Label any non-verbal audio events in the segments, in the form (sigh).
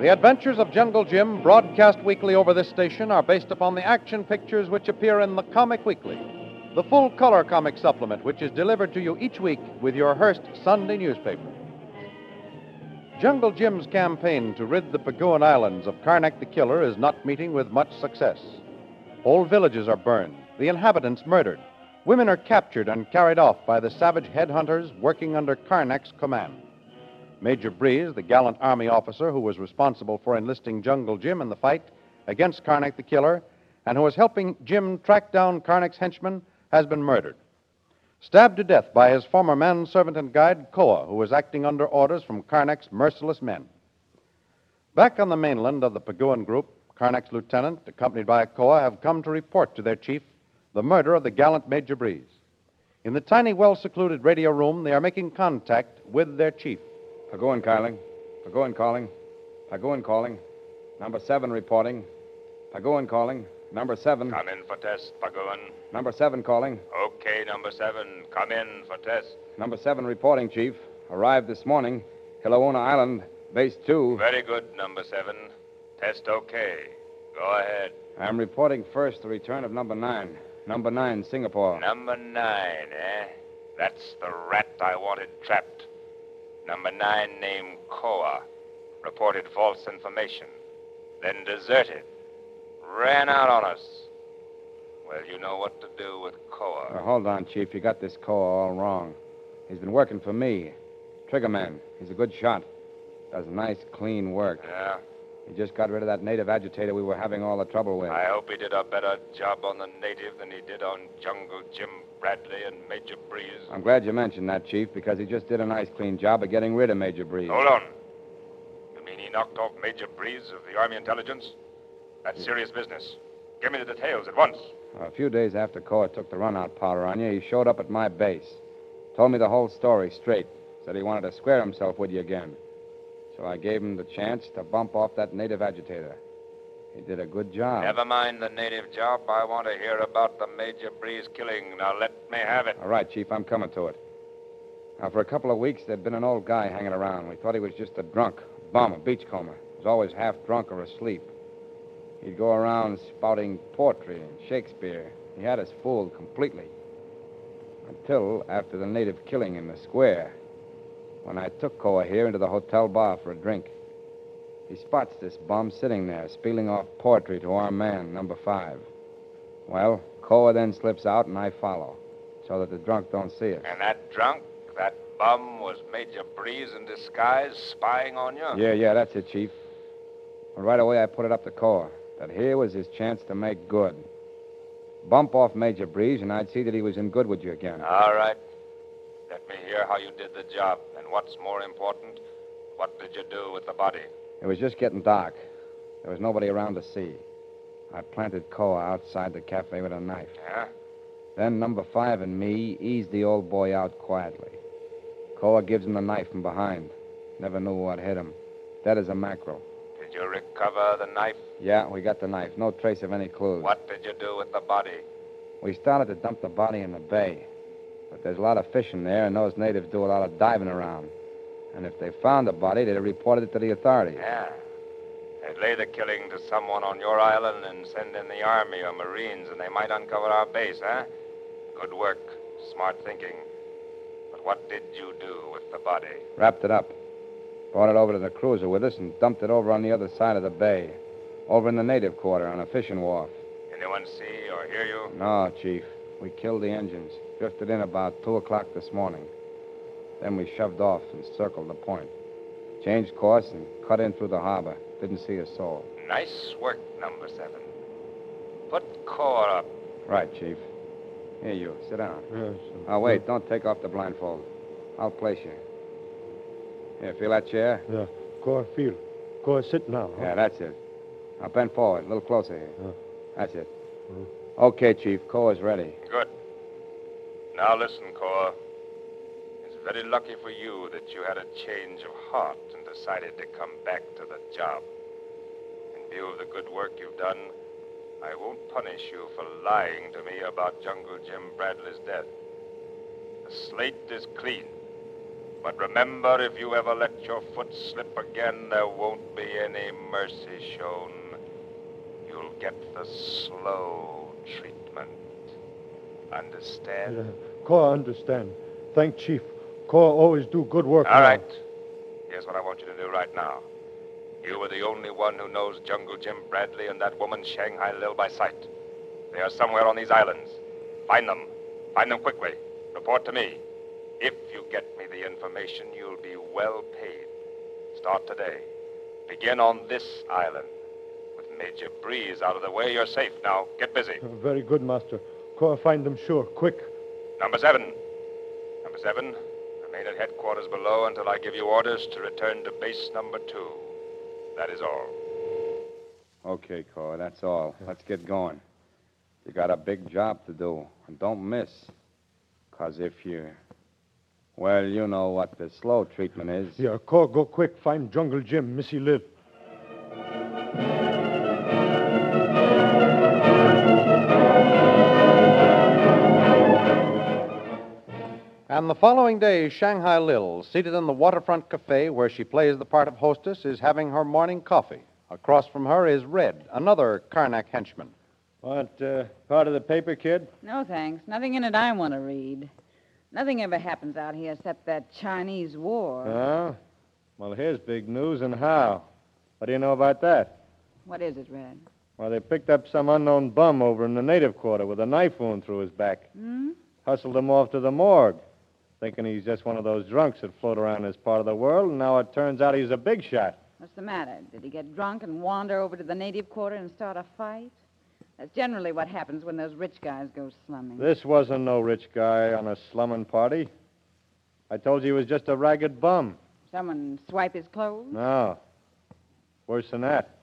The adventures of Jungle Jim, broadcast weekly over this station, are based upon the action pictures which appear in the Comic Weekly, the full color comic supplement which is delivered to you each week with your Hearst Sunday newspaper. Jungle Jim's campaign to rid the Paguan Islands of Karnak the Killer is not meeting with much success. Whole villages are burned, the inhabitants murdered, women are captured and carried off by the savage headhunters working under Karnak's command. Major Breeze, the gallant Army officer who was responsible for enlisting Jungle Jim in the fight against Karnak the Killer and who was helping Jim track down Karnak's henchman, has been murdered. Stabbed to death by his former manservant and guide, Koa, who was acting under orders from Karnak's merciless men. Back on the mainland of the Paguan group, Karnak's lieutenant, accompanied by Koa, have come to report to their chief the murder of the gallant Major Breeze. In the tiny, well secluded radio room, they are making contact with their chief. Paguan calling. Paguan calling. Paguan calling. Number seven reporting. Paguan calling. Number seven. Come in for test, Paguan. Number seven calling. Okay, number seven. Come in for test. Number seven reporting, Chief. Arrived this morning. Hilaona Island, base two. Very good, number seven. Test okay. Go ahead. I'm reporting first the return of number nine. Number nine, Singapore. Number nine, eh? That's the rat I wanted trapped. Number nine, named Koa, reported false information, then deserted, ran out on us. Well, you know what to do with Koa. hold on, Chief. You got this Koa all wrong. He's been working for me. Triggerman. He's a good shot. Does nice, clean work. Yeah, He just got rid of that native agitator we were having all the trouble with. I hope he did a better job on the native than he did on Jungle Jim Bradley and Major Breeze. I'm glad you mentioned that, Chief, because he just did a nice, clean job of getting rid of Major Breeze. Hold on. You mean he knocked off Major Breeze of the Army Intelligence? That's serious business. Give me the details at once. A few days after Koa took the runout powder on you, he showed up at my base. Told me the whole story straight. Said he wanted to square himself with you again. So I gave him the chance to bump off that native agitator. He did a good job. Never mind the native job. I want to hear about the Major Breeze killing. Now let me have it. All right, Chief, I'm coming to it. Now, for a couple of weeks, there'd been an old guy hanging around. We thought he was just a drunk, a bum, a beachcomber. He was always half drunk or asleep. He'd go around spouting poetry and Shakespeare. He had us fooled completely. Until after the native killing in the square, when I took Koa here into the hotel bar for a drink. He spots this bum sitting there, spieling off poetry to our man, number five. Well, Koa then slips out, and I follow, so that the drunk don't see us. And that drunk, that bum, was Major Breeze in disguise spying on you? Yeah, yeah, that's it, Chief. Well, right away, I put it up to Koa that here was his chance to make good. Bump off Major Breeze, and I'd see that he was in good with you again. All right. Let me hear how you did the job. And what's more important, what did you do with the body? It was just getting dark. There was nobody around to see. I planted Koa outside the cafe with a knife. Yeah? Then number five and me eased the old boy out quietly. Koa gives him the knife from behind. Never knew what hit him. Dead as a mackerel. Did you recover the knife? Yeah, we got the knife. No trace of any clues. What did you do with the body? We started to dump the body in the bay. But there's a lot of fish in there, and those natives do a lot of diving around. And if they found the body, they'd have reported it to the authorities. Yeah. They'd lay the killing to someone on your island and send in the Army or Marines, and they might uncover our base, huh? Good work. Smart thinking. But what did you do with the body? Wrapped it up. Brought it over to the cruiser with us and dumped it over on the other side of the bay. Over in the native quarter on a fishing wharf. Anyone see or hear you? No, Chief. We killed the engines. Drifted in about 2 o'clock this morning. Then we shoved off and circled the point. Changed course and cut in through the harbor. Didn't see a soul. Nice work, number seven. Put Koa up. Right, Chief. Here, you. Sit down. Yes. sir. Oh, wait. Don't take off the blindfold. I'll place you. Here, feel that chair? Yeah. Koa, feel. Koa, sit now. huh? Yeah, that's it. Now bend forward, a little closer here. That's it. Mm-hmm. Okay, Chief. Koa is ready. Good. Now listen, Koa. It's very lucky for you that you had a change of heart and decided to come back to the job. In view of the good work you've done, I won't punish you for lying to me about Jungle Jim Bradley's death. The slate is clean. But remember, if you ever let your foot slip again, there won't be any mercy shown. You'll get the slow treatment. Understand? Uh, Koa understand. Thank Chief. Koa always do good work. All now. right. Here's what I want you to do right now. You are the only one who knows Jungle Jim Bradley and that woman Shanghai Lil by sight. They are somewhere on these islands. Find them. Find them quickly. Report to me. If you get me the information, you'll be well paid. Start today. Begin on this island. With Major Breeze out of the way, you're safe. Now, get busy. Very good, Master. Koa find them sure, quick. Number seven. Number seven, remain at headquarters below until I give you orders to return to base number two. That is all. Okay, Koa, that's all. Let's get going. You got a big job to do, and don't miss. Because if you. Well, you know what the slow treatment is. Yeah, Koa go quick, find Jungle Jim, Missy Lil. And the following day, Shanghai Lil, seated in the waterfront cafe where she plays the part of hostess, is having her morning coffee. Across from her is Red, another Karnak henchman. Want uh, part of the paper, kid? No, thanks. Nothing in it I want to read. Nothing ever happens out here except that Chinese war. Oh? Well, here's big news, and how? What do you know about that? What is it, Red? Well, they picked up some unknown bum over in the native quarter with a knife wound through his back. Hmm? Hustled him off to the morgue, thinking he's just one of those drunks that float around this part of the world, and now it turns out he's a big shot. What's the matter? Did he get drunk and wander over to the native quarter and start a fight? That's generally what happens when those rich guys go slumming. This wasn't no rich guy on a slumming party. I told you he was just a ragged bum. Someone swipe his clothes? No. Worse than that.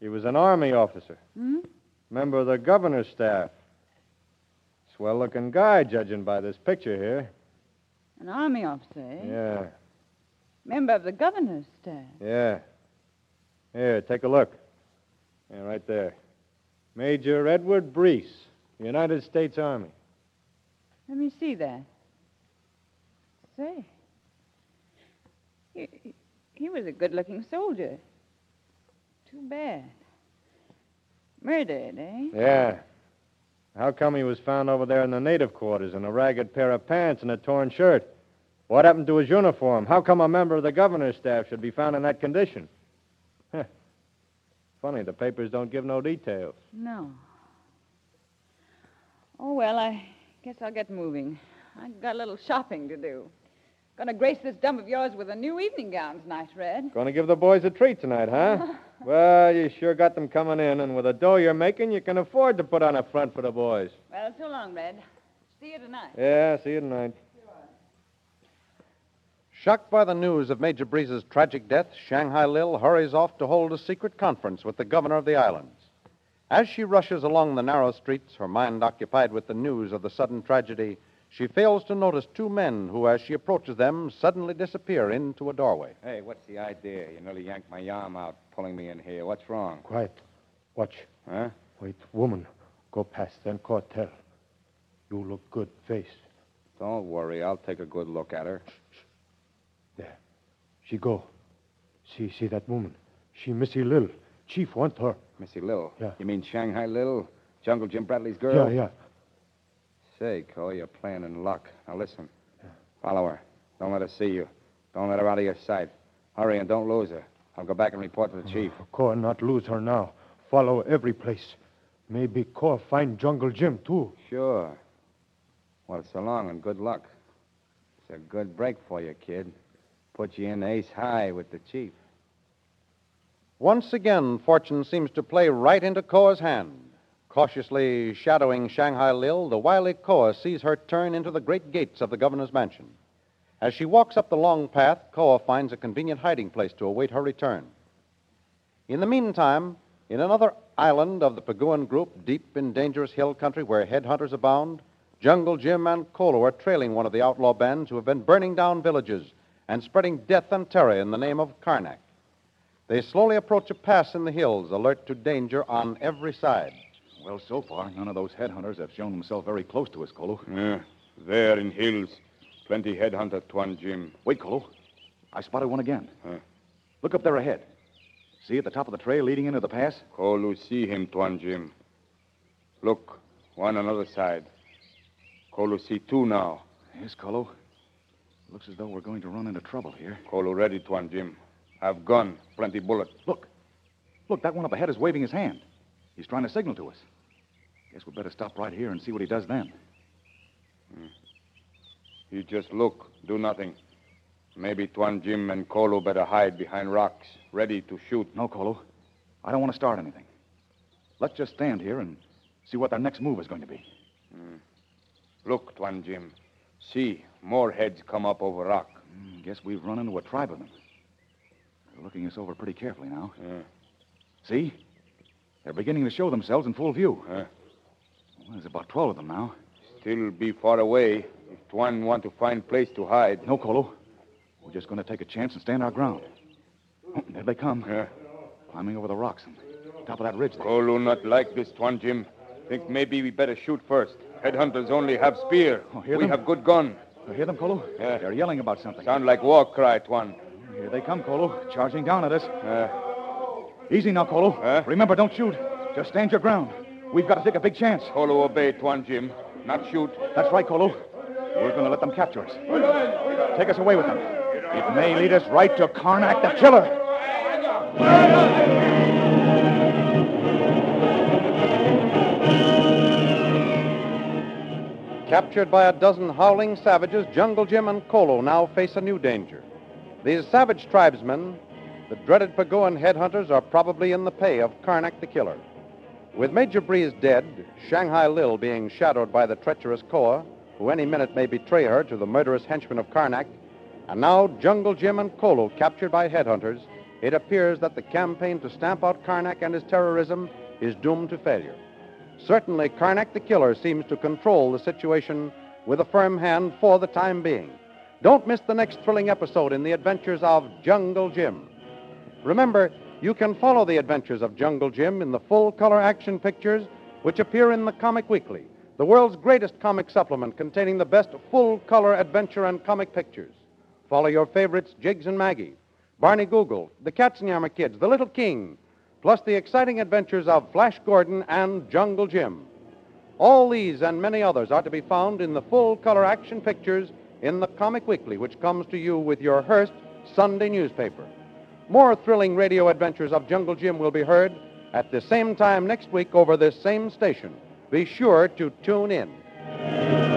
He was an army officer, Hmm? member of the governor's staff. Swell looking guy, judging by this picture here. An army officer, eh? Yeah, Member of the governor's staff. yeah. Here, take a look. Yeah, right there. Major Edward Breeze, United States Army. Let me see that. Say. He, he- he was a good looking soldier. Too bad. Murdered, eh? Yeah. How come he was found over there in the native quarters in a ragged pair of pants and a torn shirt? What happened to his uniform? How come a member of the governor's staff should be found in that condition? (laughs) Huh. Funny, the papers don't give no details. No. Oh, well, I guess I'll get moving. I've got a little shopping to do. Gonna grace this dump of yours with a new evening gown tonight, Red. To give the boys a treat tonight, huh? (laughs) well, you sure got them coming in, and with the dough you're making, you can afford to put on a front for the boys. Well, so long, Red. See you tonight. Yeah, see you tonight. Shocked by the news of Major Breeze's tragic death, Shanghai Lil hurries off to hold a secret conference with the governor of the islands. As she rushes along the narrow streets, her mind occupied with the news of the sudden tragedy, she fails to notice two men who, as she approaches them, suddenly disappear into a doorway. Hey, what's the idea? You nearly yanked my arm out, pulling me in here. What's wrong? Quiet. Watch. Huh? Wait, woman. Go past, then cartel. You look good face. Don't worry. I'll take a good look at her. There. She go. See, see that woman. She Missy Lil. Chief want her. Missy Lil. Yeah. You mean Shanghai Lil? Jungle Jim Bradley's girl? Yeah, yeah. Say, Cole, oh, you're playing in luck. Now listen. Follow her. Don't let her see you. Don't let her out of your sight. Hurry and don't lose her. I'll go back and report to the oh, chief. Koa not lose her now. Follow every place. Maybe Koa find Jungle Jim, too. Sure. Well, so long and good luck. It's a good break for you, kid. Put you in ace high with the chief. Once again, fortune seems to play right into Koa's hand. Cautiously shadowing Shanghai Lil, the wily Koa sees her turn into the great gates of the governor's mansion. As she walks up the long path, Koa finds a convenient hiding place to await her return. In the meantime, In another island of the Paguan group, deep in dangerous hill country where headhunters abound, Jungle Jim and Kolo are trailing one of the outlaw bands who have been burning down villages and spreading death and terror in the name of Karnak. They slowly approach a pass in the hills, alert to danger on every side. Well, so far, none of those headhunters have shown themselves very close to us, Kolo. Yeah, there in hills. Plenty headhunter, Tuan Jim. Wait, Kolo. I spotted one again. Huh? Look up there ahead. See at the top of the trail leading into the pass? Kolu see him, Tuan Jim. Look, one on other side. Kolu see two now. Yes, Kolo. Looks as though we're going to run into trouble here. Kolu ready, Tuan Jim. Have gun, plenty bullet. Look. Look, that one up ahead is waving his hand. He's trying to signal to us. Guess we'd better stop right here and see what he does then. Hmm. You just look, do nothing. Maybe Tuan Jim and Kolu better hide behind rocks, ready to shoot. No, Kolo. I don't want to start anything. Let's just stand here and see what their next move is going to be. Look, Tuan Jim. See, more heads come up over rock. Hmm, guess we've run into a tribe of them. They're looking us over pretty carefully now. Yeah. See? They're beginning to show themselves in full view. Well, there's about 12 of them now. Still be far away if Tuan want to find place to hide. No, Kolo. We're just going to take a chance and stand our ground. Oh, there they come. Yeah. Climbing over the rocks and top of that ridge there. Kolu not like this, Tuan Jim. Think maybe we better shoot first. Headhunters only have spear. Oh, we them? have good gun. You hear them, Kolo? Yeah. They're yelling about something. Sound like war cry, Tuan. Here they come, Kolo, charging down at us. Uh, Easy now, Kolo. Huh? Remember, don't shoot. Just stand your ground. We've got to take a big chance. Kolu obey, Tuan Jim. Not shoot. That's right, Kolo. We're going to let them capture us. Take us away with them. It may lead us right to Karnak the killer. Captured by a dozen howling savages, Jungle Jim and Kolo now face a new danger. These savage tribesmen, the dreaded Paguan headhunters, are probably in the pay of Karnak the Killer. With Major Breeze dead, Shanghai Lil being shadowed by the treacherous Koa, who any minute may betray her to the murderous henchmen of Karnak, and now Jungle Jim and Kolo captured by headhunters, it appears that the campaign to stamp out Karnak and his terrorism is doomed to failure. Certainly, Karnak the Killer seems to control the situation with a firm hand for the time being. Don't miss the next thrilling episode in the adventures of Jungle Jim. Remember, you can follow the adventures of Jungle Jim in the full color action pictures which appear in the Comic Weekly, the world's greatest comic supplement containing the best full color adventure and comic pictures. Follow your favorites, Jiggs and Maggie, Barney Google, the Katzenjammer Kids, The Little King, plus the exciting adventures of Flash Gordon and Jungle Jim. All these and many others are to be found in the full color action pictures in the Comic Weekly, which comes to you with your Hearst Sunday newspaper. More thrilling radio adventures of Jungle Jim will be heard at the same time next week over this same station. Be sure to tune in.